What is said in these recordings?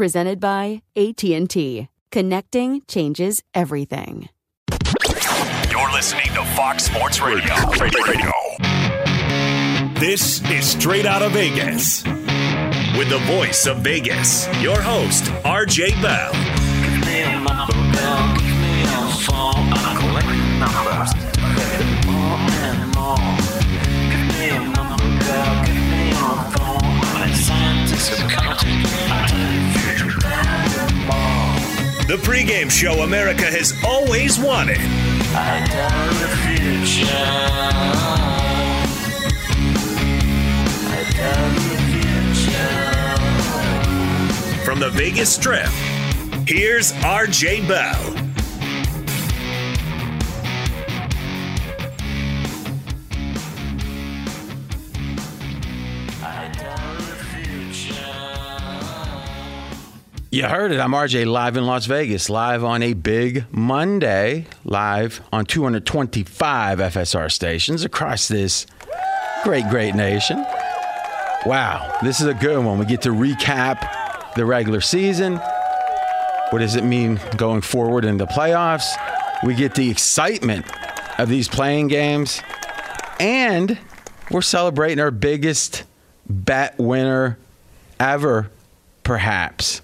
Presented by AT&T. Connecting changes everything. You're listening to Fox Sports Radio. Radio. This is Straight Out of Vegas. With the voice of Vegas, your host, RJ Bell. The pregame show America has always wanted. From the Vegas Strip, here's RJ Bell. You heard it. I'm RJ live in Las Vegas, live on a big Monday, live on 225 FSR stations across this great, great nation. Wow, this is a good one. We get to recap the regular season. What does it mean going forward in the playoffs? We get the excitement of these play-in games. And we're celebrating our biggest bet winner ever, perhaps.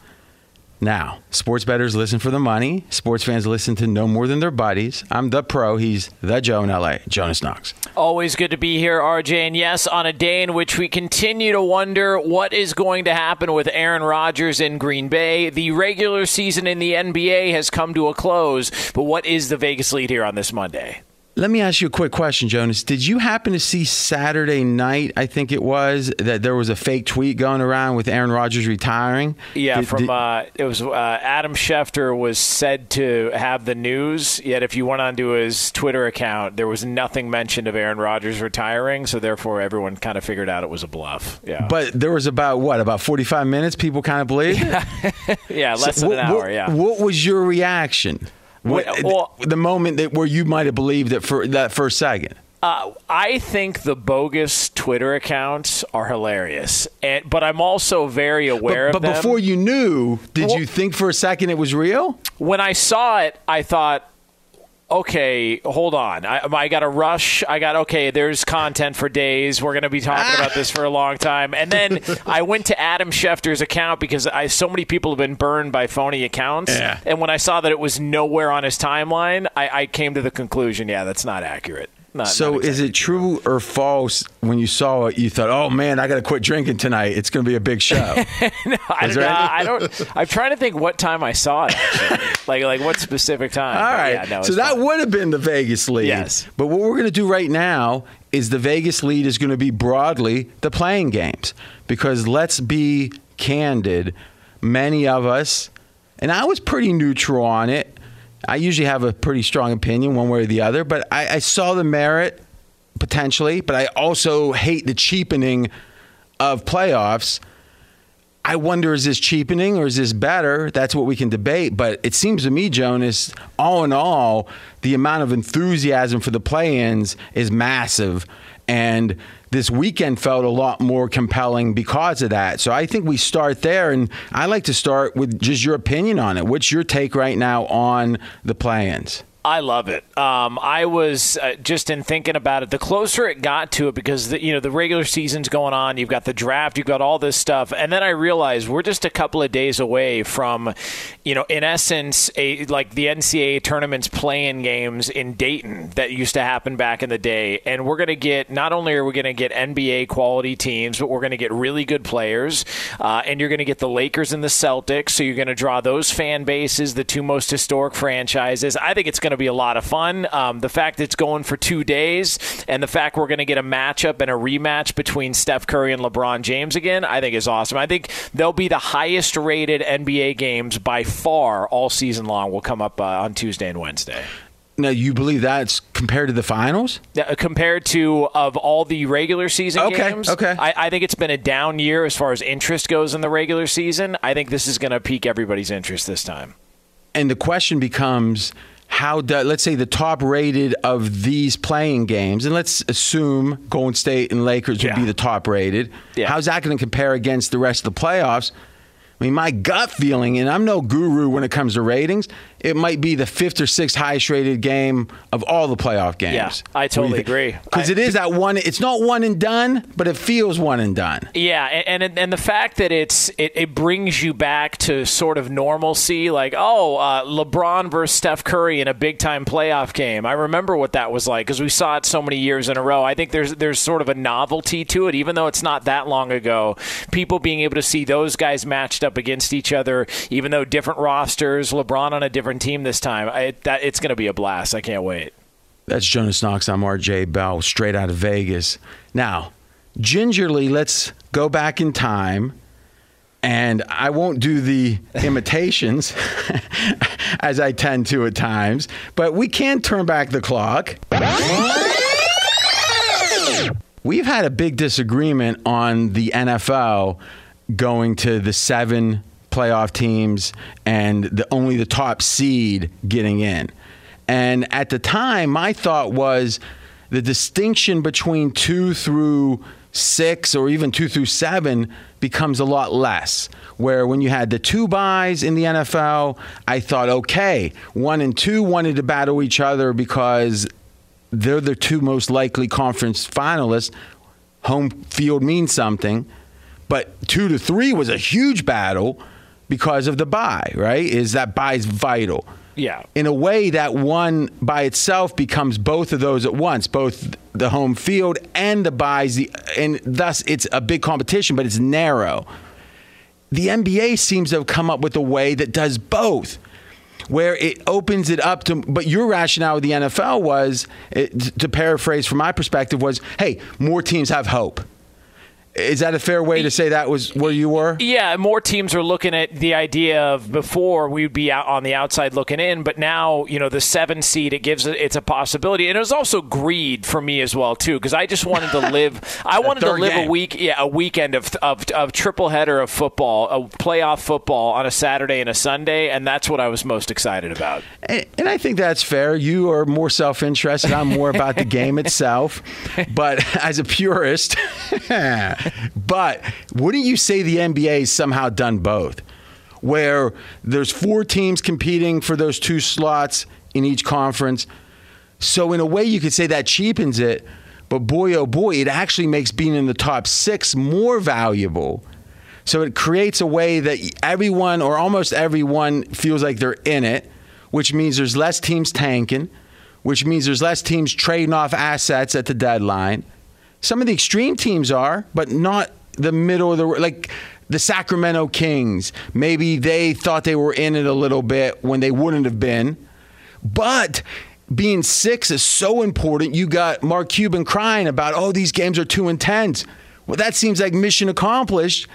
Now, sports bettors listen for the money. Sports fans listen to no more than their buddies. I'm the pro. He's the Joe in LA, Jonas Knox. Always good to be here, RJ. And yes, on a day in which we continue to wonder what is going to happen with Aaron Rodgers in Green Bay. The regular season in the NBA has come to a close. But what is the Vegas lead here on this Monday? Let me ask you a quick question, Jonas. Did you happen to see Saturday night, I think it was, that there was a fake tweet going around with Aaron Rodgers retiring? Yeah, Did- from did- uh, it was uh, Adam Schefter was said to have the news. Yet, if you went onto his Twitter account, there was nothing mentioned of Aaron Rodgers retiring. So therefore, everyone kind of figured out it was a bluff. Yeah, but there was about, what, about 45 minutes people kind of believed? yeah, less So than an hour. what- Yeah. What was your reaction? What, Well- the moment that where you might have believed it for that first second. Uh, I think the bogus Twitter accounts are hilarious, and but I'm also very aware But, of but them. before you knew, did Well- you think for a second it was real? when I saw it, I thought, okay, hold on. I, I got a rush. I got, okay, there's content for days. We're going to be talking about this for a long time. And then I went to Adam Schefter's account because I so many people have been burned by phony accounts. Yeah. And when I saw that it was nowhere on his timeline, I, I came to the conclusion, yeah, that's not accurate. Not, so not is it true or false when you saw it? You thought, "Oh man, I got to quit drinking tonight. It's going to be a big show." no, I, don't, I don't. I'm trying to think what time I saw it. Like, like what specific time? All But right. Yeah, no, so that fine. would have been the Vegas lead. Yes. But what we're going to do right now is the Vegas lead is going to be broadly the play-in games. Because let's be candid, many of us, and I was pretty neutral on it. I usually have a pretty strong opinion one way or the other, but I, I saw the merit potentially, but I also hate the cheapening of playoffs. I wonder is this cheapening or is this better? That's what we can debate. But it seems to me, Jonas, all in all, the amount of enthusiasm for the play ins is massive. And this weekend felt a lot more compelling because of that. So I think we start there. And I like to start with just your opinion on it. What's your take right now on the play ins? I love it. Um, I was uh, just in thinking about it. The closer it got to it, because the, you know the regular season's going on, you've got the draft, you've got all this stuff, and then I realized we're just a couple of days away from, you know, in essence, a like the NCAA tournaments playing games in Dayton that used to happen back in the day, and we're going to get not only are we going to get NBA quality teams, but we're going to get really good players, uh, and you're going to get the Lakers and the Celtics, so you're going to draw those fan bases, the two most historic franchises. I think it's going to be a lot of fun. Um, the fact it's going for two days, and the fact we're going to get a matchup and a rematch between Steph Curry and LeBron James again, I think is awesome. I think they'll be the highest rated NBA games by far all season long. Will come up uh, on Tuesday and Wednesday. Now, you believe that's compared to the finals? Uh, compared to of all the regular season Okay, games, okay. I, I think it's been a down year as far as interest goes in the regular season. I think this is going to pique everybody's interest this time. and the question becomes how do let's say the top rated of these play-in games and let's assume golden state and lakers would Yeah. be the top rated Yeah. how's that going to compare against the rest of the playoffs I mean, my gut feeling, and I'm no guru when it comes to ratings, it might be the fifth or sixth highest rated game of all the playoff games. Yeah, I totally agree. Because it is that one, it's not one and done, but it feels one and done. Yeah, and and, and the fact that it's it, it brings you back to sort of normalcy, like oh, uh, LeBron versus Steph Curry in a big time playoff game. I remember what that was like because we saw it so many years in a row. I think there's there's sort of a novelty to it, even though it's not that long ago. People being able to see those guys matched up against each other, even though different rosters, LeBron on a different team this time. I, that it's going to be a blast. I can't wait. That's Jonas Knox. I'm RJ Bell, straight out of Vegas. Now, gingerly, let's go back in time. And I won't do the imitations as I tend to at times, but we can turn back the clock. We've had a big disagreement on the NFL going to the seven playoff teams and the only the top seed getting in. And at the time, my thought was the distinction between two through six or even two through seven becomes a lot less. Where when you had the two buys in the NFL, I thought, okay, one and two wanted to battle each other because they're the two most likely conference finalists. Home field means something. But two to three was a huge battle because of the buy, right? Is that buy is vital. Yeah. In a way, that one by itself becomes both of those at once, both the home field and the buys, the, and thus it's a big competition, but it's narrow. The NBA seems to have come up with a way that does both where it opens it up to but your rationale with the NFL was it, to paraphrase from my perspective was hey more teams have hope is that a fair way to say that was where you were Yeah, more teams are looking at the idea of before we'd be out on the outside looking in, but now you know the seven seed it gives it, it's a possibility, and it was also greed for me as well too because I just wanted to live. I wanted to live game. a week, yeah, a weekend of, of of triple header of football, a playoff football on a Saturday and a Sunday, and that's what I was most excited about. And, and I think that's fair. You are more self interested. I'm more about the game itself. But as a purist, but wouldn't you say the NBA has somehow done both? Where there's four teams competing for those two slots in each conference. So, in a way, you could say that cheapens it. But boy, oh boy, it actually makes being in the top six more valuable. So it creates a way that everyone or almost everyone feels like they're in it, which means there's less teams tanking, which means there's less teams trading off assets at the deadline. Some of the extreme teams are, but not the middle of the like the Sacramento Kings. Maybe they thought they were in it a little bit when they wouldn't have been. But being six is so important. You got Mark Cuban crying about, oh, these games are too intense. Well, that seems like mission accomplished.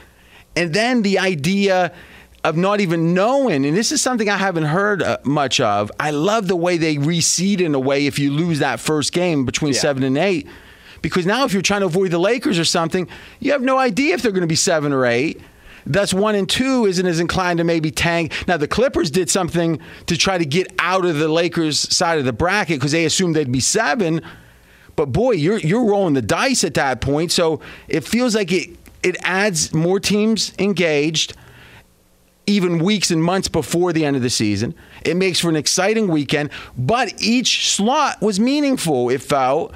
And then the idea of not even knowing, and this is something I haven't heard uh, much of. I love the way they reseed in a way if you lose that first game between Yeah. seven and eight. Because now, if you're trying to avoid the Lakers or something, you have no idea if they're going to be seven or eight. Thus, one and two isn't as inclined to maybe tank. Now, the Clippers did something to try to get out of the Lakers' side of the bracket because they assumed they'd be seven. But boy, you're you're rolling the dice at that point. So it feels like it it adds more teams engaged, even weeks and months before the end of the season. It makes for an exciting weekend. But each slot was meaningful. It felt.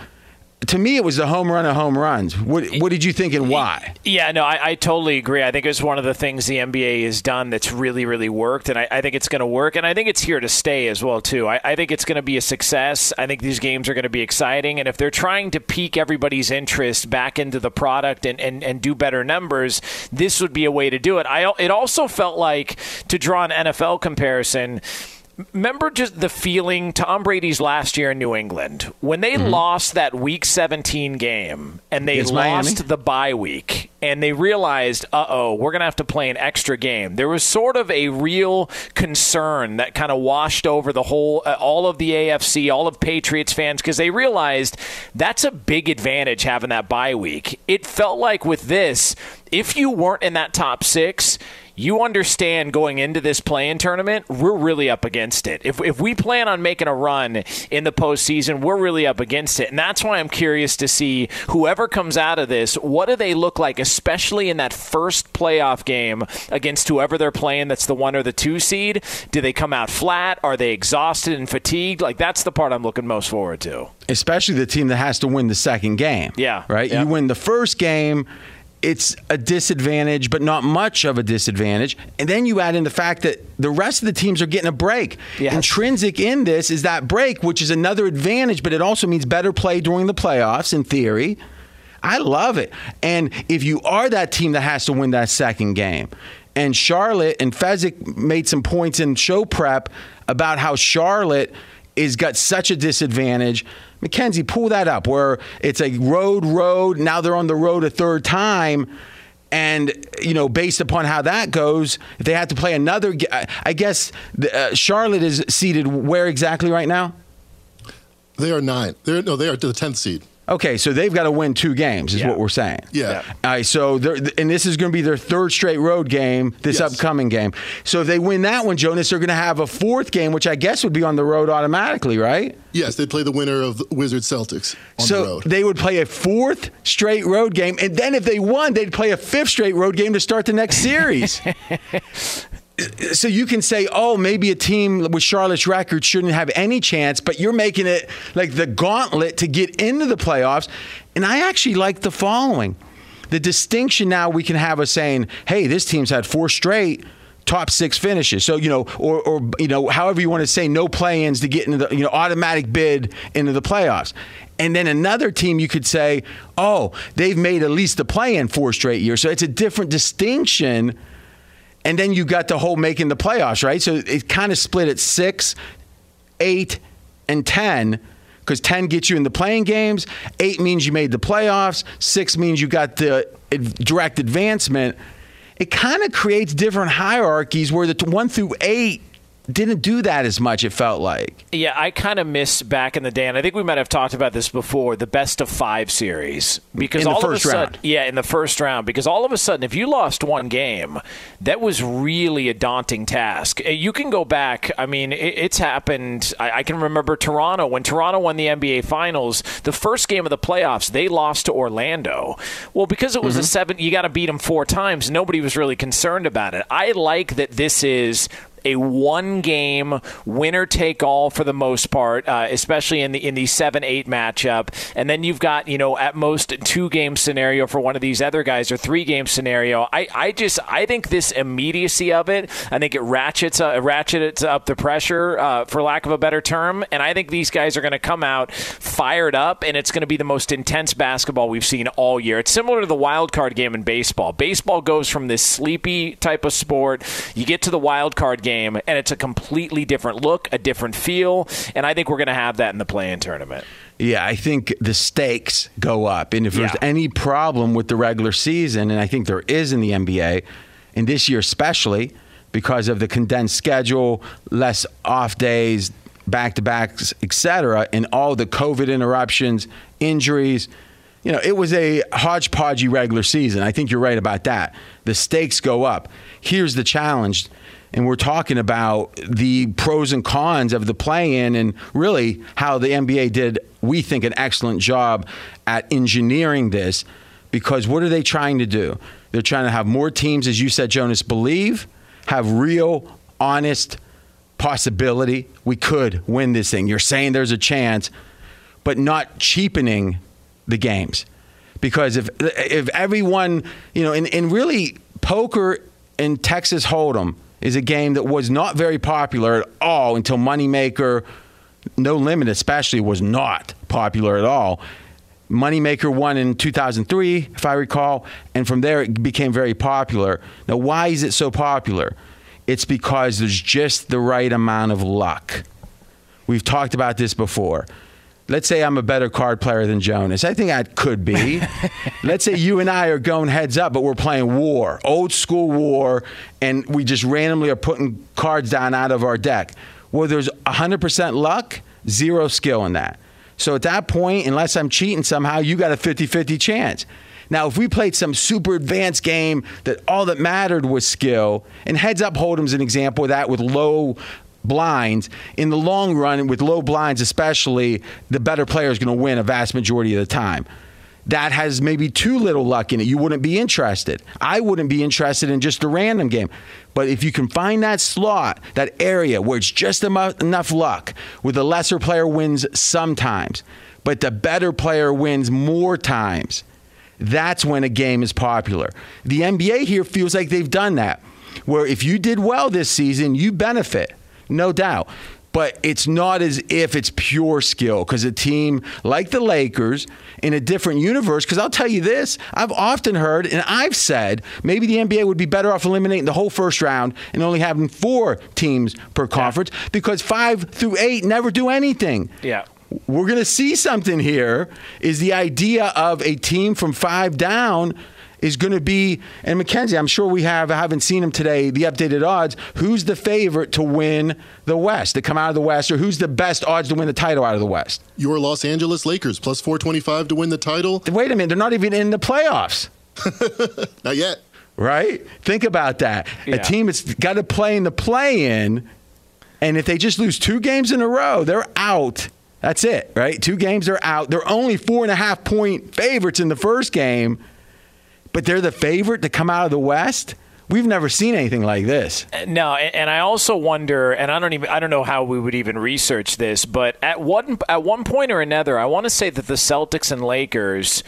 To me, it was a home run of home runs. What, what did you think and why? Yeah, no, I, I totally agree. I think it's one of the things the NBA has done that's really, really worked, and I, I think it's going to work, and I think it's here to stay as well too. I, I think it's going to be a success. I think these games are going to be exciting, and if they're trying to peak everybody's interest back into the product and, and, and do better numbers, this would be a way to do it. I it also felt like to draw an NFL comparison. Remember just the feeling Tom Brady's last year in New England when they lost that Week 17 game and they Against Miami? lost the bye week and they realized, uh oh, we're going to have to play an extra game. There was sort of a real concern that kind of washed over the whole, uh, all of the AFC, all of Patriots fans, because they realized that's a big advantage having that bye week. It felt like with this, if you weren't in that top six, you understand going into this play-in tournament, we're really up against it. If, if we plan on making a run in the postseason, we're really up against it. And that's why I'm curious to see whoever comes out of this, what do they look like, especially in that first playoff game against whoever they're playing that's the one or the two seed? Do they come out flat? Are they exhausted and fatigued? Like, that's the part I'm looking most forward to. especially the team that has to win the second game. Yeah. Right? Yeah. You win the first game, it's a disadvantage, but not much of a disadvantage. And then you add in the fact that the rest of the teams are getting a break. Yes. Intrinsic in this is that break, which is another advantage, but it also means better play during the playoffs in theory. I love it. And if you are that team that has to win that second game, and Charlotte and Fezzik made some points in show prep about how Charlotte is got such a disadvantage. Mackenzie, pull that up where it's a road, road. Now they're on the road a third time. And, you know, based upon how that goes, if they have to play another, I guess uh, Charlotte is seated where exactly right now? They are nine. They're no, they are to the tenth seed. Okay, so they've got to win two games, is Yeah. what we're saying. Yeah. All right, so and this is going to be their third straight road game this Yes. upcoming game. So if they win that one, Jonas, they're going to have a fourth game, which I guess would be on the road automatically, right? Yes, they play the winner of the Wizards Celtics on so the road. they would play a fourth straight road game, and then if they won, they'd play a fifth straight road game to start the next series. so you can say, oh, maybe a team with Charlotte's record shouldn't have any chance, but you're making it like the gauntlet to get into the playoffs. And I actually like the following. The distinction now we can have of saying, hey, this team's had four straight top six finishes. So, you know, or, or you know, however you want to say, no play-ins to get into the, you know, automatic bid into the playoffs. And then another team you could say, oh, they've made at least the play-in four straight years. So it's a different distinction and then you got the whole making the playoffs, right? So it kind of split at six, eight, and ten. Because ten gets you in the play-in games, eight means you made the playoffs, six means you got the direct advancement. It kind of creates different hierarchies where the one through eight didn't do that as much. It felt like. Yeah, I kind of miss back in the day, and I think we might have talked about this before the best of five series. Because In the all first of a round. sudden, yeah, in the first round, because all of a sudden, if you lost one game, that was really a daunting task. Uh, You can go back. I mean, it, it's happened. I, I can remember Toronto when Toronto won the NBA Finals. The first game of the playoffs, they lost to Orlando. Well, because it was a seven, you got to beat them four times. Nobody was really concerned about it. I like that this is a one game winner take all for the most part, uh, especially in the in the seven eight matchup, and then you've got you know at most two game scenario for one of these other guys or three game scenario. I, I just I think this immediacy of it, I think it ratchets uh, ratchets up the pressure uh, for lack of a better term, and I think these guys are going to come out fired up, and it's going to be the most intense basketball we've seen all year. It's similar to the wild card game in baseball. Baseball goes from this sleepy type of sport, you get to the wild card game, and it's a completely different look, a different feel, and I think we're going to have that in the play-in tournament. Yeah, I think the stakes go up. And if there's Yeah. any problem with the regular season, and I think there is in the NBA, and this year especially, because of the condensed schedule, less off days, back to backs, et cetera, and all the COVID interruptions, injuries, you know, it was a hodgepodgey regular season. I think you're right about that. The stakes go up. Here's the challenge, and we're talking about the pros and cons of the play in and really how the NBA did, we think, an excellent job at engineering this because what are they trying to do? They're trying to have more teams, as you said, Jonas, believe, have real, honest possibility we could win this thing. You're saying there's a chance, but not cheapening the games. Because if if everyone, you know, and, and really poker in Texas Hold'em is a game that was not very popular at all until Moneymaker, No Limit especially, was not popular at all. Moneymaker won in 2003, if I recall, and from there it became very popular. Now, why is it so popular? It's because there's just the right amount of luck. We've talked about this before. Let's say I'm a better card player than Jonas. I think I could be. Let's say you and I are going heads up, but we're playing war, old school war, and we just randomly are putting cards down out of our deck. Well, there's 100% luck, zero skill in that. So at that point, unless I'm cheating somehow, you got a 50 50 chance. Now, if we played some super advanced game that all that mattered was skill, and heads up hold'em's an example of that with low blinds, in the long run, with low blinds especially, the better player is going to win a vast majority of the time. That has maybe too little luck in it. You wouldn't be interested. I wouldn't be interested in just a random game. But if you can find that slot, that area where it's just enough luck, where the lesser player wins sometimes, but the better player wins more times, that's when a game is popular. The NBA here feels like they've done that, where if you did well this season, you benefit, no doubt. But it's not as if it's pure skill because a team like the Lakers in a different universe, because I'll tell you this, I've often heard and I've said maybe the NBA would be better off eliminating the whole first round and only having four teams per conference because five through eight never do anything Yeah. we're going to see something here is the idea of a team from five down is going to be and Mackenzie I'm sure we have I haven't seen him today the updated odds. Who's the favorite to win the West to come out of the West or who's the best odds to win the title out of the West? Your Los Angeles Lakers plus 425 to win the title. wait a minute they're not even in the playoffs. Not yet. right? Think about that. Yeah. a team that's got to play in the play in and if they just lose two games in a row they're out. That's it right? Two games they're out. They're only four and a half point favorites in the first game but they're the favorite to come out of the west? We've never seen anything like this. Uh, no, and I also wonder, and I don't even I don't know how we would even research this, but at one at one point or another, I want to say that the Celtics and Lakers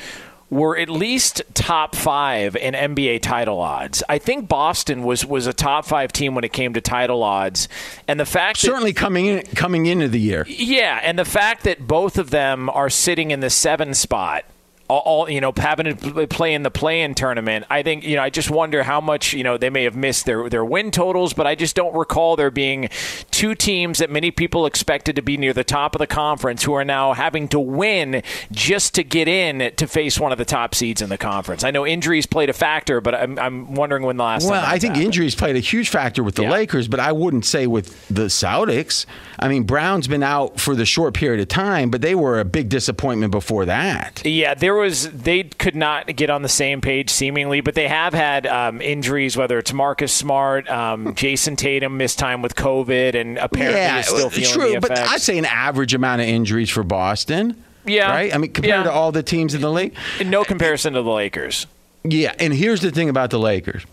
were at least top five in NBA title odds. I think Boston was was a top five team when it came to title odds, and the fact that certainly coming in coming into the year. Yeah, and the fact that both of them are sitting in the seven spot, all, all you know, having to play in the play-in tournament. I think you know, I just wonder how much you know they may have missed their their win totals, but I just don't recall there being two teams that many people expected to be near the top of the conference who are now having to win just to get in to face one of the top seeds in the conference. I know injuries played a factor, but I'm, I'm wondering when the last. Well, I think happened. injuries played a huge factor with the Yeah. Lakers, but I wouldn't say with the Celtics. I mean, Brown's been out for the short period of time, but they were a big disappointment before that. Yeah, there was. They could not get on the same page seemingly, but they have had um, injuries. Whether it's Marcus Smart, um, Jayson Tatum missed time with COVID, and apparently yeah, is still feeling true, but. I'd say an average amount of injuries for Boston. Yeah. right. I mean, compared Yeah. to all the teams in the league. No comparison to the Lakers. Yeah, and here's the thing about the Lakers: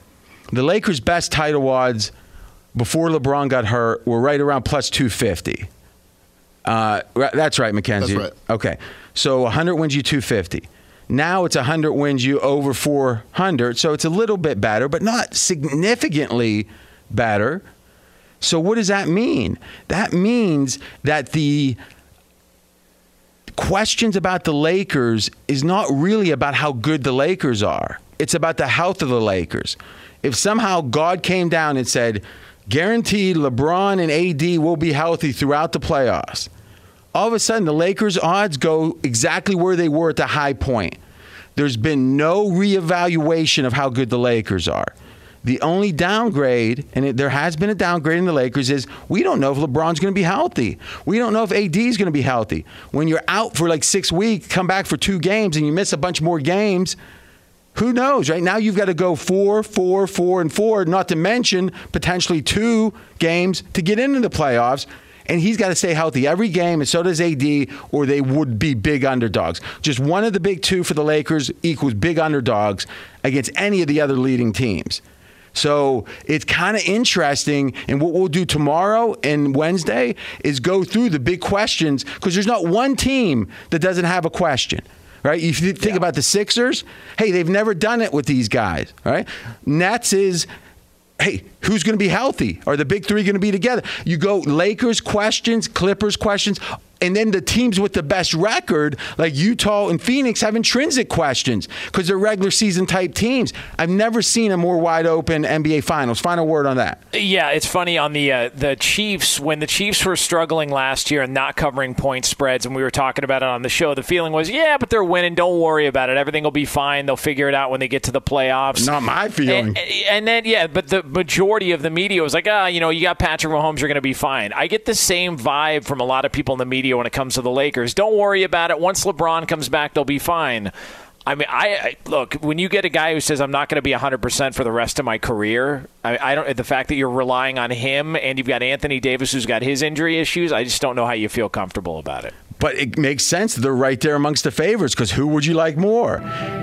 the Lakers' best title odds before LeBron got hurt were right around plus 250. Uh, that's right, Mackenzie. That's right. Okay. So 100 wins you 250. Now it's 100 wins you over 400. So it's a little bit better, but not significantly better. So what does that mean? That means that the questions about the Lakers is not really about how good the Lakers are. It's about the health of the Lakers. If somehow God came down and said, guaranteed LeBron and AD will be healthy throughout the playoffs, all of a sudden the Lakers' odds go exactly where they were at the high point. There's been no reevaluation of how good the Lakers are. The only downgrade, and it, there has been a downgrade in the Lakers, is we don't know if LeBron's going to be healthy. We don't know if AD is going to be healthy. When you're out for like six weeks, come back for two games, and you miss a bunch more games, who knows? Right now, you've got to go four, four, four, and four, not to mention potentially two games to get into the playoffs. And he's got to stay healthy every game, and so does AD, or they would be big underdogs. Just one of the big two for the Lakers equals big underdogs against any of the other leading teams. So it's kind of interesting. And what we'll do tomorrow and Wednesday is go through the big questions because there's not one team that doesn't have a question. Right? If you think about the Sixers, hey, they've never done it with these guys. Right? Nets is hey, who's going to be healthy? Are the big three going to be together? You go Lakers questions, Clippers questions, and then the teams with the best record, like Utah and Phoenix, have intrinsic questions because they're regular season type teams. I've never seen a more wide open NBA Finals. Final word on that. Yeah, it's funny on the uh, the Chiefs when the Chiefs were struggling last year and not covering point spreads, and we were talking about it on the show. The feeling was, yeah, but they're winning. Don't worry about it. Everything will be fine. They'll figure it out when they get to the playoffs. Not my feeling. And, and then yeah, but the majority of the media was like, ah, you know, you got Patrick Mahomes, you're going to be fine. I get the same vibe from a lot of people in the media when it comes to the Lakers. Don't worry about it. Once LeBron comes back, they'll be fine. I mean, I, I look when you get a guy who says I'm not going to be 100 percent for the rest of my career. I, I don't. The fact that you're relying on him and you've got Anthony Davis who's got his injury issues, I just don't know how you feel comfortable about it. But it makes sense. They're right there amongst the favorites because who would you like more?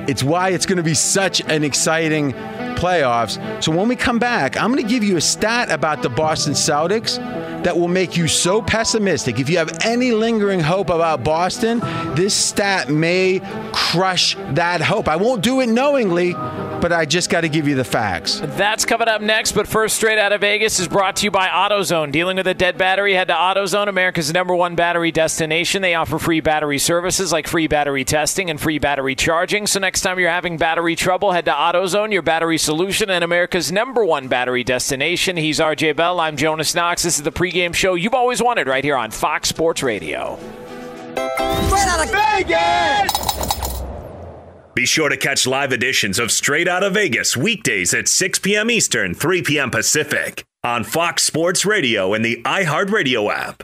It's why it's going to be such an exciting playoffs. So when we come back, I'm going to give you a stat about the Boston Celtics that will make you so pessimistic. If you have any lingering hope about Boston, this stat may crush that hope. I won't do it knowingly, but I just got to give you the facts. That's coming up next, but first, straight out of Vegas is brought to you by AutoZone. Dealing with a dead battery, head to AutoZone, America's number one battery destination. They offer free battery services like free battery testing and free battery charging. So next time you're having battery trouble, head to AutoZone, your battery solution, and America's number one battery destination. He's RJ Bell. I'm Jonas Knox. This is the pregame show you've always wanted right here on Fox Sports Radio. Straight out of Vegas! Be sure to catch live editions of Straight Out of Vegas weekdays at 6 p.m. Eastern, 3 p.m. Pacific on Fox Sports Radio and the iHeartRadio app.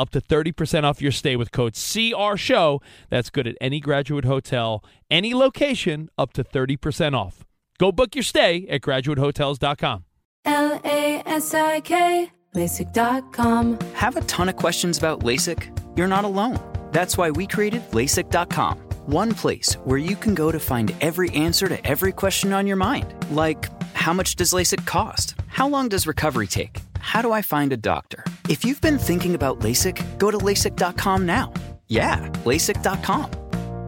up to 30% off your stay with code CR Show. That's good at any graduate hotel, any location, up to 30% off. Go book your stay at graduatehotels.com. L A S I K, LASIK.com. Have a ton of questions about LASIK? You're not alone. That's why we created LASIK.com. One place where you can go to find every answer to every question on your mind. Like, how much does LASIK cost? How long does recovery take? How do I find a doctor? If you've been thinking about LASIK, go to LASIK.com now. Yeah, LASIK.com.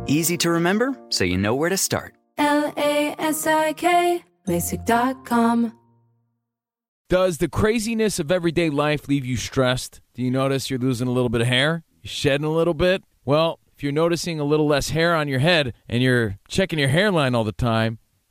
Easy to remember, so you know where to start. L A S I K, LASIK.com. Does the craziness of everyday life leave you stressed? Do you notice you're losing a little bit of hair? You're shedding a little bit? Well, if If you're noticing a little less hair on your head and you're checking your hairline all the time,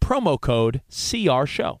promo code CR Show.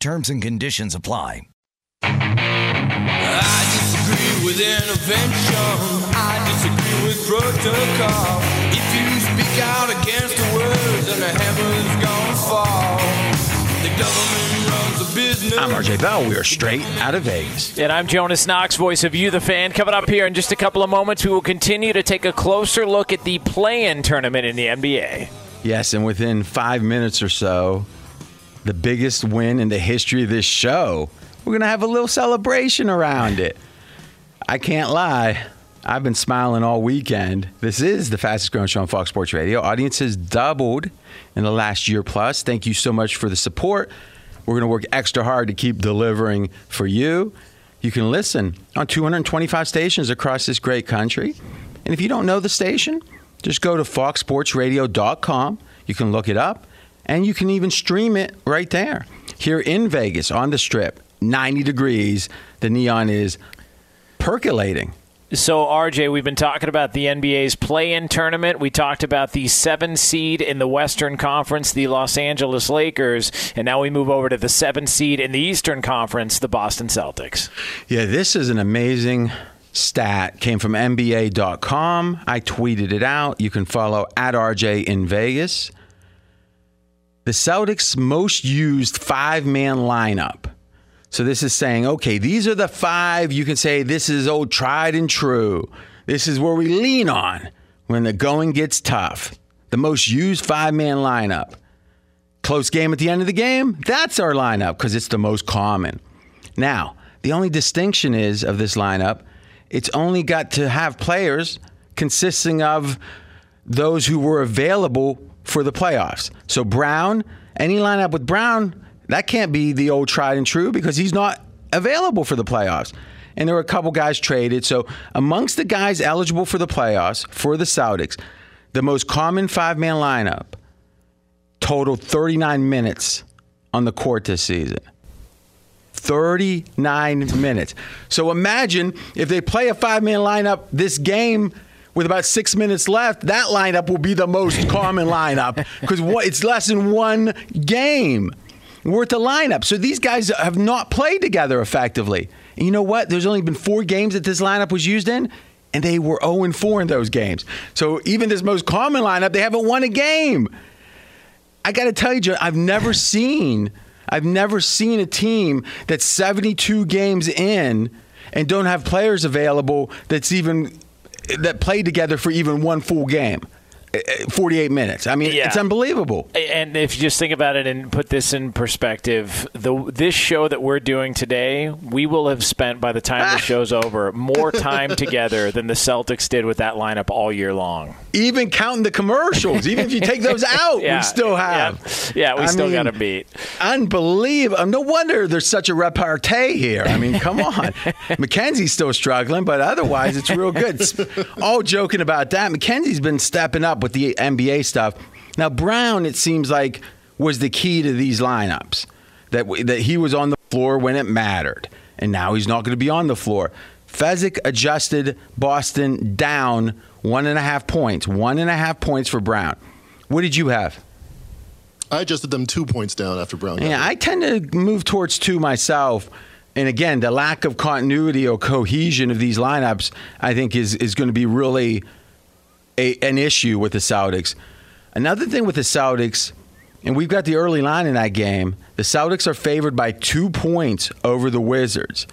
Terms and conditions apply. I disagree with intervention. I disagree with protocol. If you speak out against the words, then the heavens gonna fall. The government runs a business. I'm RJ Bell. We are straight out of Vegas. And I'm Jonas Knox, voice of You, the fan. Coming up here in just a couple of moments, we will continue to take a closer look at the play in tournament in the NBA. Yes, and within five minutes or so, the biggest win in the history of this show. We're going to have a little celebration around it. I can't lie. I've been smiling all weekend. This is the fastest growing show on Fox Sports Radio. Audience has doubled in the last year plus. Thank you so much for the support. We're going to work extra hard to keep delivering for you. You can listen on 225 stations across this great country. And if you don't know the station, just go to foxsportsradio.com. You can look it up and you can even stream it right there. Here in Vegas on the strip, 90 degrees, the neon is percolating. So, RJ, we've been talking about the NBA's play in tournament. We talked about the seven seed in the Western Conference, the Los Angeles Lakers. And now we move over to the seven seed in the Eastern Conference, the Boston Celtics. Yeah, this is an amazing stat. Came from NBA.com. I tweeted it out. You can follow at RJ in Vegas. The Celtics' most used five man lineup. So this is saying, okay, these are the five you can say this is old tried and true. This is where we lean on when the going gets tough. The most used five man lineup. Close game at the end of the game, that's our lineup because it's the most common. Now, the only distinction is of this lineup, it's only got to have players consisting of those who were available for the playoffs. So Brown, any lineup with Brown, that can't be the old tried and true because he's not available for the playoffs. And there were a couple guys traded. So amongst the guys eligible for the playoffs for the Celtics, the most common five man lineup totaled 39 minutes on the court this season. 39 minutes. So imagine if they play a five man lineup this game with about six minutes left, that lineup will be the most common lineup because it's less than one game worth of lineup. So these guys have not played together effectively. And you know what? There's only been four games that this lineup was used in, and they were 0 4 in those games. So even this most common lineup, they haven't won a game. I got to tell you, Joe, I've never seen, I've never seen a team that's 72 games in and don't have players available that's even that played together for even one full game. 48 minutes. I mean, yeah. it's unbelievable. And if you just think about it and put this in perspective, the this show that we're doing today, we will have spent by the time the ah. show's over more time together than the Celtics did with that lineup all year long. Even counting the commercials, even if you take those out, yeah, we still have. Yeah, yeah we I still got to beat. Unbelievable. Uh, no wonder there's such a repartee here. I mean, come on. Mackenzie's still struggling, but otherwise it's real good. all joking about that. Mackenzie's been stepping up with the NBA stuff. Now Brown, it seems like, was the key to these lineups. That that he was on the floor when it mattered, and now he's not going to be on the floor. Fezzik adjusted Boston down one and a half points. One and a half points for Brown. What did you have? I adjusted them two points down after Brown. Yeah. I tend to move towards two myself. And again, the lack of continuity or cohesion of these lineups, I think, is is going to be really a, an issue with the Celtics. Another thing with the Celtics, and we've got the early line in that game. The Celtics are favored by two points over the Wizards.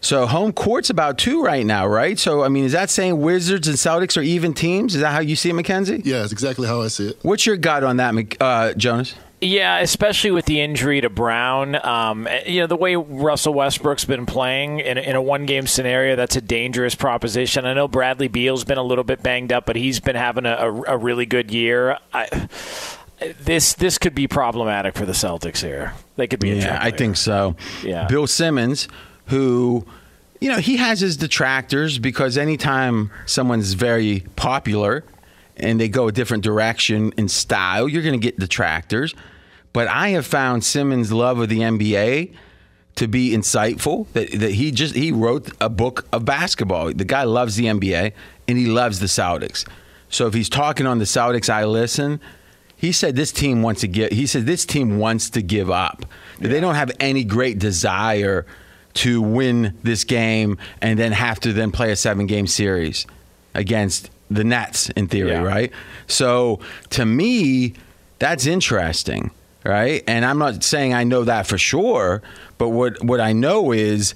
So home court's about two right now, right? So I mean, is that saying Wizards and Celtics are even teams? Is that how you see it, Mackenzie? Yeah, it's exactly how I see it. What's your gut on that, uh, Jonas? Yeah, especially with the injury to Brown. Um, you know, the way Russell Westbrook's been playing in, in a one game scenario, that's a dangerous proposition. I know Bradley Beal's been a little bit banged up, but he's been having a, a, a really good year. I, this this could be problematic for the Celtics here. They could be Yeah, I think so. Yeah. Bill Simmons, who, you know, he has his detractors because anytime someone's very popular and they go a different direction in style, you're going to get detractors. But I have found Simmons' love of the NBA to be insightful. That, that he just he wrote a book of basketball. The guy loves the NBA and he loves the Celtics. So if he's talking on the Celtics, I listen. He said this team wants to get. He said this team wants to give up. That They don't have any great desire to win this game and then have to then play a seven game series against the Nets in theory, Yeah. right? So to me, that's interesting, right? And I'm not saying I know that for sure, but what what I know is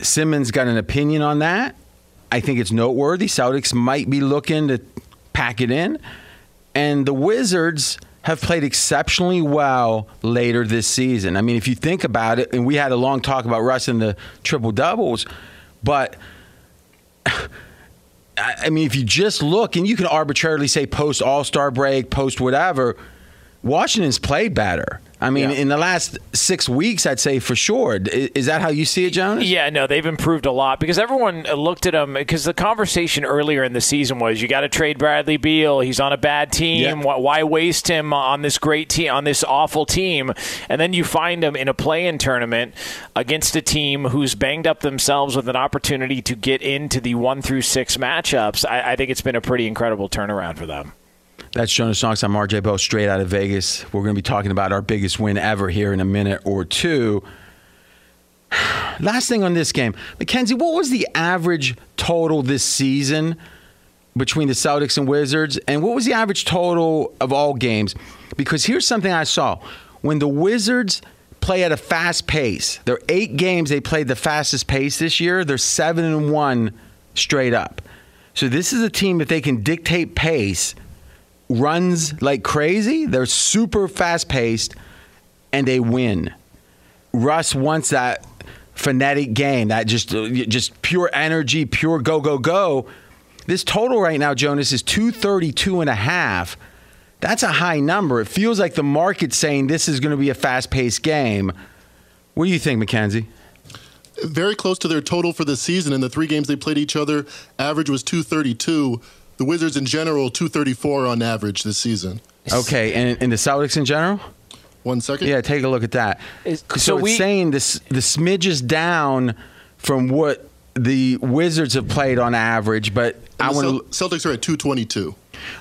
Simmons got an opinion on that. I think it's noteworthy. Celtics might be looking to pack it in. And the Wizards have played exceptionally well later this season. I mean, if you think about it, and we had a long talk about Russ and the triple doubles, but I mean, if you just look, and you can arbitrarily say post All Star break, post whatever, Washington's played better. I mean, Yeah. in the last six weeks, I'd say for sure. Is that how you see it, Jonas? Yeah, no, they've improved a lot because everyone looked at him because the conversation earlier in the season was you got to trade Bradley Beal. He's on a bad team. Yeah. Why, why waste him on this great team, on this awful team? And then you find him in a play-in tournament against a team who's banged up themselves with an opportunity to get into the one through six matchups. I, I think it's been a pretty incredible turnaround for them. That's Jonas Songs. I'm RJ Bell, straight out of Vegas. We're going to be talking about our biggest win ever here in a minute or two. Last thing on this game, Mackenzie, what was the average total this season between the Celtics and Wizards? And what was the average total of all games? Because here's something I saw. When the Wizards play at a fast pace, there are eight games they played the fastest pace this year. They're seven and one straight up. So this is a team that they can dictate pace runs like crazy. They're super fast paced and they win. Russ wants that frenetic game, that just uh, just pure energy, pure go go go. This total right now, Jonas, is 232 and a half. That's a high number. It feels like the market's saying this is going to be a fast paced game. What do you think, Mackenzie? Very close to their total for the season. In the three games they played each other, average was 232. The Wizards in general, 234 on average this season. Okay, and, and the Celtics in general? One second. Yeah, take a look at that. Is- so, so it's we- saying this the smidges down from what the Wizards have played on average, but I And the want Cel- to. Celtics are at 222.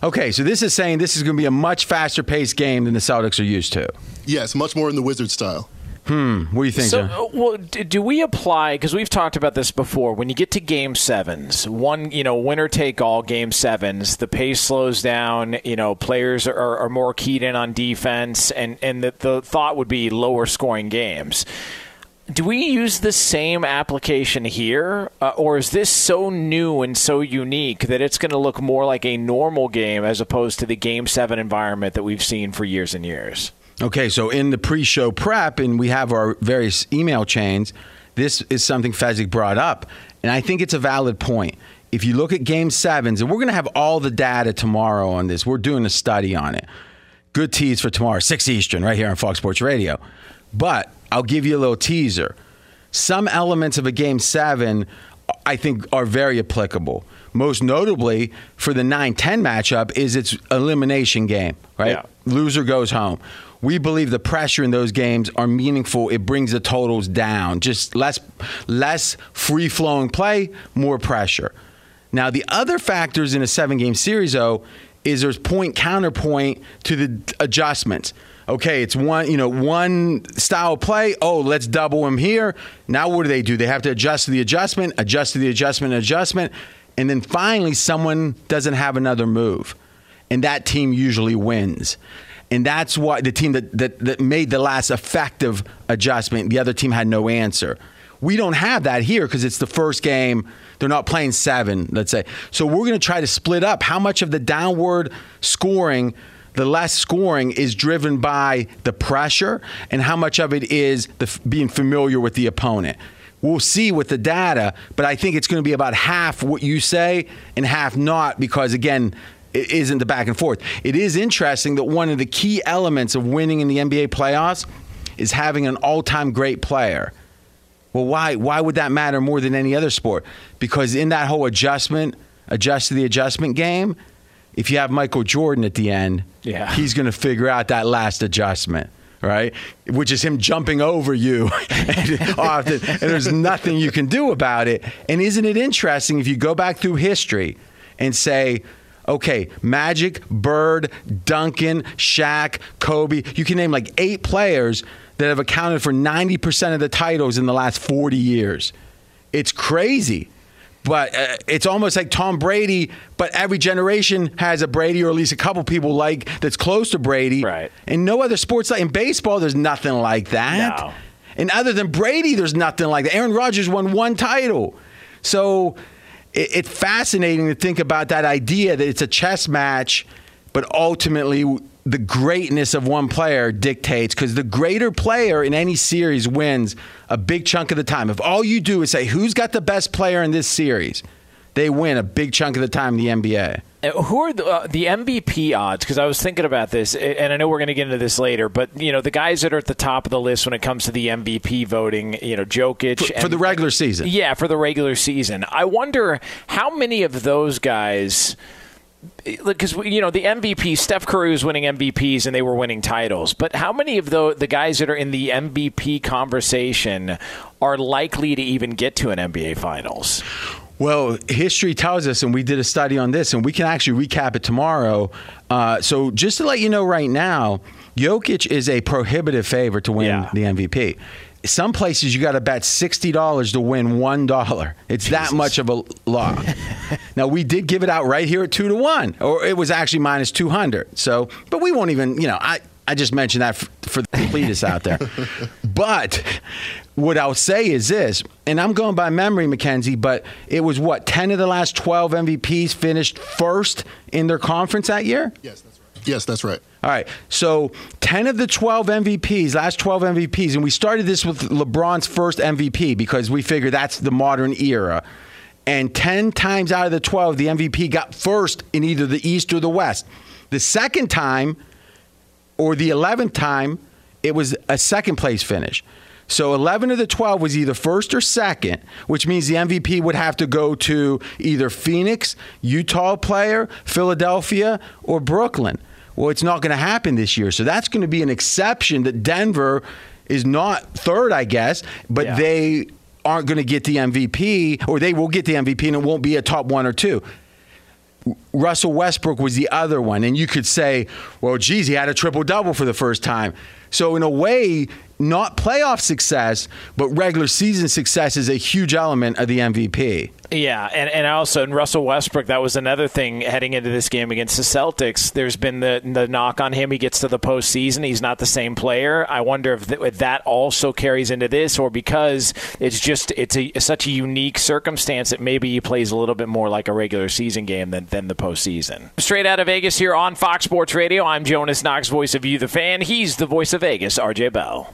Okay, so this is saying this is going to be a much faster paced game than the Celtics are used to. Yes, much more in the Wizard style. Hmm. What do you think, So, John? uh, well, do, do we apply? Because we've talked about this before. When you get to game sevens, one, you know, winner take all game sevens, the pace slows down. You know, players are, are more keyed in on defense, and and the, the thought would be lower scoring games. Do we use the same application here, uh, or is this so new and so unique that it's going to look more like a normal game as opposed to the game seven environment that we've seen for years and years? Okay, so in the pre-show prep, and we have our various email chains. This is something Fezzik brought up, and I think it's a valid point. If you look at Game Sevens, and we're going to have all the data tomorrow on this. We're doing a study on it. Good tease for tomorrow, six Eastern, right here on Fox Sports Radio. But I'll give you a little teaser. Some elements of a Game Seven, I think, are very applicable. Most notably for the 9-10 matchup is its elimination game, right? Yeah. Loser goes home. We believe the pressure in those games are meaningful. It brings the totals down. Just less less free flowing play, more pressure. Now the other factors in a seven game series though is there's point counterpoint to the adjustments. Okay, it's one, you know, one style play. Oh, let's double him here. Now what do they do? They have to adjust to the adjustment, adjust to the adjustment, adjustment, and then finally someone doesn't have another move. And that team usually wins. And that's why the team that, that, that made the last effective adjustment, the other team had no answer. We don't have that here because it's the first game. They're not playing seven, let's say. So we're going to try to split up how much of the downward scoring, the less scoring, is driven by the pressure and how much of it is the, being familiar with the opponent. We'll see with the data, but I think it's going to be about half what you say and half not because, again, it isn't the back and forth. It is interesting that one of the key elements of winning in the NBA playoffs is having an all-time great player. Well, why why would that matter more than any other sport? Because in that whole adjustment, adjust to the adjustment game, if you have Michael Jordan at the end, Yeah. he's going to figure out that last adjustment, right? Which is him jumping over you often, and there's nothing you can do about it. And isn't it interesting if you go back through history and say, okay, Magic, Bird, Duncan, Shaq, Kobe, you can name like eight players that have accounted for 90% of the titles in the last 40 years. It's crazy. But uh, it's almost like Tom Brady, but every generation has a Brady or at least a couple people like that's close to Brady. Right. And no other sports like in baseball, there's nothing like that. No. And other than Brady, there's nothing like that. Aaron Rodgers won one title. So it, it's fascinating to think about that idea that it's a chess match, but ultimately the greatness of one player dictates because the greater player in any series wins a big chunk of the time. If all you do is say, who's got the best player in this series, they win a big chunk of the time in the NBA. Uh, Who are the, uh, the MVP odds? Because I was thinking about this, and I know we're going to get into this later. But you know, the guys that are at the top of the list when it comes to the MVP voting, you know, Jokic For, for the regular season. Yeah, for the regular season. I wonder how many of those guys. Because you know the MVP, Steph Curry was winning MVPs and they were winning titles. But how many of the the guys that are in the MVP conversation are likely to even get to an NBA Finals? Well, history tells us, and we did a study on this, and we can actually recap it tomorrow. Uh, so, just to let you know right now, Jokic is a prohibitive favorite to win the MVP. Some places you got to bet sixty dollars to win one dollar. It's that much of a law. now we did give it out right here at two to one, or it was actually minus two hundred. So, but we won't even. You know, I I just mentioned that for, for the completists out there. But what I'll say is this, and I'm going by memory, Mackenzie, but it was what, 10 of the last 12 MVPs finished first in their conference that year? Yes, that's right. Yes, that's right. All right. So 10 of the 12 MVPs, last 12 MVPs, and we started this with LeBron's first MVP because we figure that's the modern era. And 10 times out of the 12, the MVP got first in either the East or the West. The second time, or the 11th time, it was a second place finish. So 11 of the 12 was either first or second, which means the MVP would have to go to either Phoenix, Utah player, Philadelphia, or Brooklyn. Well, it's not going to happen this year. So that's going to be an exception that Denver is not third, I guess, but Yeah. they aren't going to get the MVP, or they will get the MVP and it won't be a top one or two. Russell Westbrook was the other one. And you could say, well, geez, he had a triple double for the first time. So, in a way, not playoff success, but regular season success is a huge element of the MVP. Yeah, and, and also in Russell Westbrook, that was another thing heading into this game against the Celtics. There's been the the knock on him. He gets to the postseason, he's not the same player. I wonder if, th- if that also carries into this, or because it's just it's a such a unique circumstance that maybe he plays a little bit more like a regular season game than than the postseason. Straight out of Vegas here on Fox Sports Radio, I'm Jonas Knox, voice of you, the fan. He's the voice of Vegas, RJ Bell.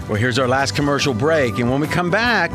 Well, here's our last commercial break. And when we come back,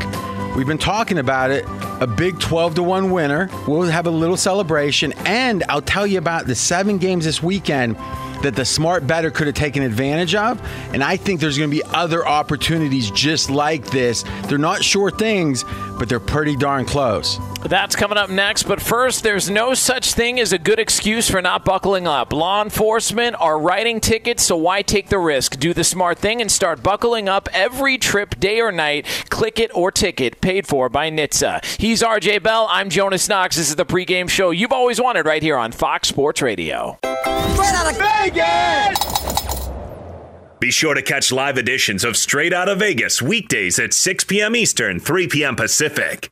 we've been talking about it a big 12 to 1 winner. We'll have a little celebration. And I'll tell you about the seven games this weekend that the smart bettor could have taken advantage of. And I think there's going to be other opportunities just like this. They're not sure things, but they're pretty darn close. That's coming up next, but first, there's no such thing as a good excuse for not buckling up. Law enforcement are writing tickets, so why take the risk? Do the smart thing and start buckling up every trip, day or night. Click it or ticket, paid for by NHTSA. He's RJ Bell. I'm Jonas Knox. This is the pregame show you've always wanted right here on Fox Sports Radio. Straight out of Vegas! Be sure to catch live editions of Straight Out of Vegas weekdays at 6 p.m. Eastern, 3 p.m. Pacific.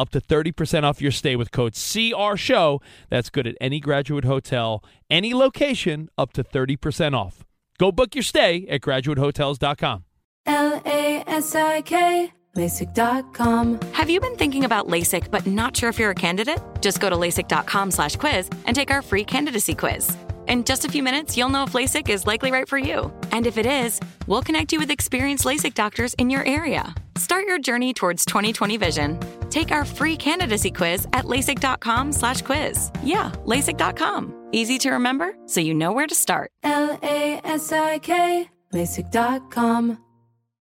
up to 30% off your stay with code CR Show. That's good at any graduate hotel, any location, up to 30% off. Go book your stay at graduatehotels.com. L A S I K, LASIK.com. Have you been thinking about LASIK but not sure if you're a candidate? Just go to LASIK.com slash quiz and take our free candidacy quiz. In just a few minutes, you'll know if LASIK is likely right for you. And if it is, we'll connect you with experienced LASIK doctors in your area. Start your journey towards 2020 vision. Take our free candidacy quiz at LASIK.com slash quiz. Yeah, LASIK.com. Easy to remember, so you know where to start. L A S I K, LASIK.com.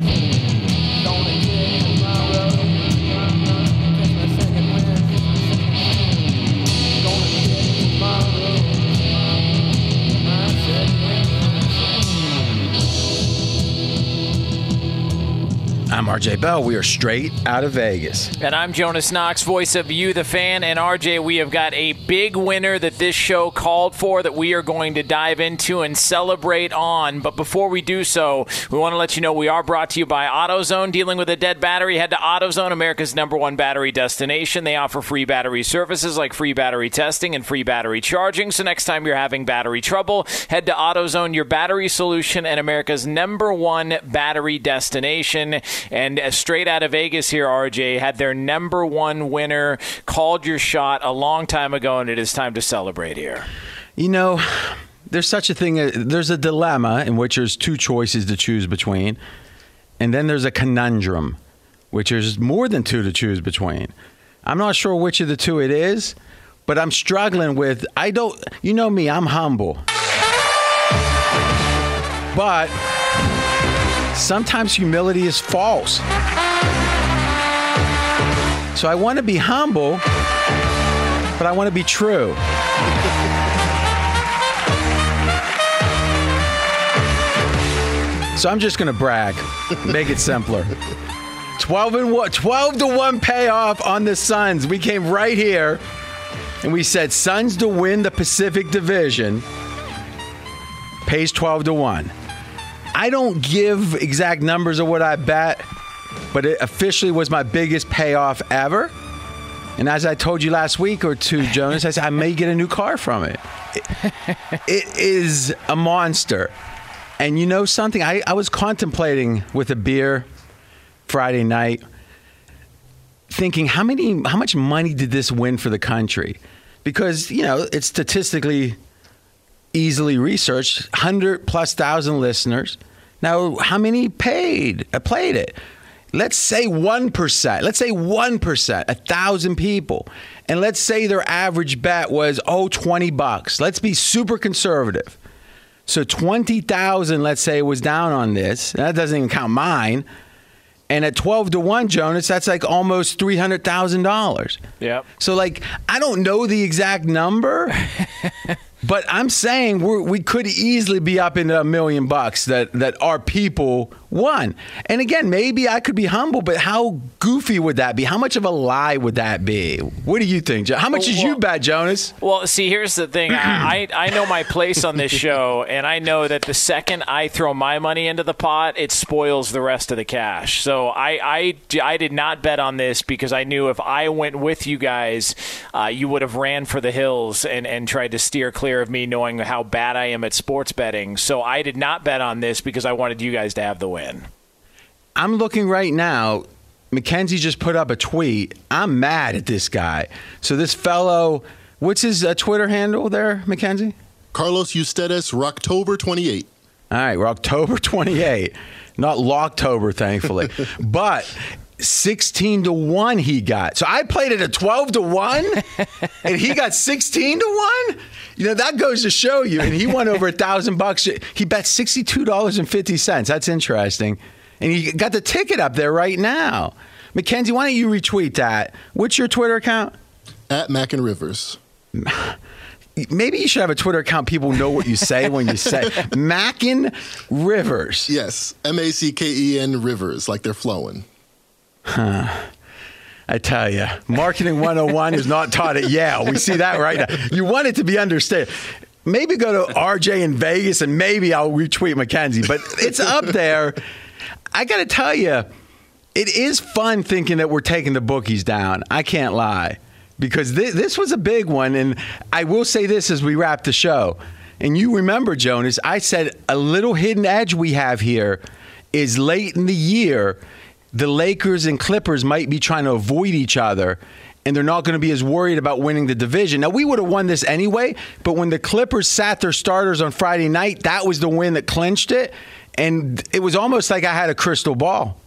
you I'm RJ Bell. We are straight out of Vegas. And I'm Jonas Knox, voice of You, the fan. And RJ, we have got a big winner that this show called for that we are going to dive into and celebrate on. But before we do so, we want to let you know we are brought to you by AutoZone. Dealing with a dead battery, head to AutoZone, America's number one battery destination. They offer free battery services like free battery testing and free battery charging. So next time you're having battery trouble, head to AutoZone, your battery solution and America's number one battery destination. And uh, straight out of Vegas here, RJ had their number one winner, called your shot a long time ago, and it is time to celebrate here. You know, there's such a thing. uh, There's a dilemma in which there's two choices to choose between, and then there's a conundrum, which is more than two to choose between. I'm not sure which of the two it is, but I'm struggling with. I don't. You know me. I'm humble, but sometimes humility is false. So I want to be humble, but I want to be true. So I'm just going to brag, make it simpler. 12 and one, 12 to 1 payoff on the Suns. We came right here and we said Suns to win the Pacific Division pays 12 to 1. I don't give exact numbers of what I bet, but it officially was my biggest payoff ever. And as I told you last week or two, Jonas, I said I may get a new car from it. It, it is a monster. And you know something? I, I was contemplating with a beer Friday night, thinking how many how much money did this win for the country? Because, you know, it's statistically easily researched, hundred plus thousand listeners. Now, how many paid uh, played it? Let's say one percent. Let's say one percent, a thousand people, and let's say their average bet was oh 20 bucks. Let's be super conservative. So 20,000, let's say, was down on this. That doesn't even count mine. And at 12 to 1, Jonas, that's like almost $300,000. Yep. So, like, I don't know the exact number, but I'm saying we're, we could easily be up into a million bucks that, that our people won. And again, maybe I could be humble, but how goofy would that be? How much of a lie would that be? What do you think, Jo- How much did you bet, Jonas? Well, see, here's the thing. I, I know my place on this show, and I know that the second I throw my money into the pot, it spoils the rest of the cash. So I, I, I did not bet on this because I knew if I went with you guys, uh, you would have ran for the hills and, and tried to steer clear of me, knowing how bad I am at sports betting. So I did not bet on this because I wanted you guys to have the win. I'm looking right now. Mackenzie just put up a tweet. I'm mad at this guy. So this fellow, what's his uh, Twitter handle there, Mackenzie? Carlos Eustates, Rocktober 28. All right, we're October 28, not Locktober, thankfully. but 16 to 1 he got. So I played it at 12 to 1 and he got 16 to 1. You know, that goes to show you. And he won over a thousand bucks. He bet $62.50. That's interesting. And he got the ticket up there right now. Mackenzie, why don't you retweet that? What's your Twitter account? At Mac and Rivers. Maybe you should have a Twitter account. People know what you say when you say Mackin Rivers. Yes. M A C K E N Rivers, like they're flowing. Huh. I tell you, marketing 101 is not taught at Yale. We see that right now. You want it to be understood. Maybe go to RJ in Vegas and maybe I'll retweet Mackenzie, but it's up there. I got to tell you, it is fun thinking that we're taking the bookies down. I can't lie because this, this was a big one. And I will say this as we wrap the show. And you remember, Jonas, I said a little hidden edge we have here is late in the year, the Lakers and Clippers might be trying to avoid each other. And they're not going to be as worried about winning the division. Now, we would have won this anyway, but when the Clippers sat their starters on Friday night, that was the win that clinched it. And it was almost like I had a crystal ball.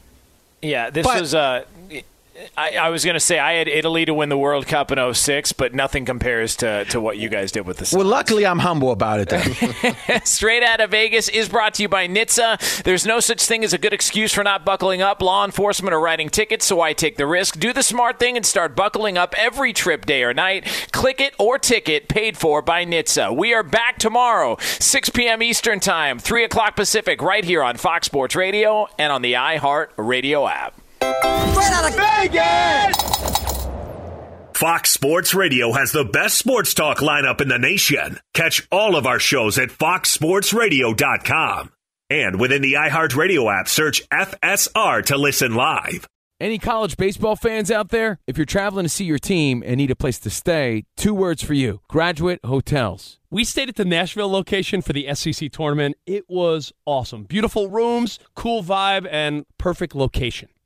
Yeah, this But- was. Uh, I, I was going to say I had Italy to win the World Cup in 06, but nothing compares to, to what you guys did with the Suns. Well, luckily, I'm humble about it. Then. Straight out of Vegas is brought to you by NHTSA. There's no such thing as a good excuse for not buckling up. Law enforcement are writing tickets, so I take the risk. Do the smart thing and start buckling up every trip, day or night. Click it or ticket paid for by NHTSA. We are back tomorrow, 6 p.m. Eastern Time, 3 o'clock Pacific, right here on Fox Sports Radio and on the iHeart Radio app. Straight out of Vegas! Fox Sports Radio has the best sports talk lineup in the nation. Catch all of our shows at foxsportsradio.com. And within the iHeartRadio app, search FSR to listen live. Any college baseball fans out there? If you're traveling to see your team and need a place to stay, two words for you Graduate Hotels. We stayed at the Nashville location for the SEC tournament. It was awesome. Beautiful rooms, cool vibe, and perfect location.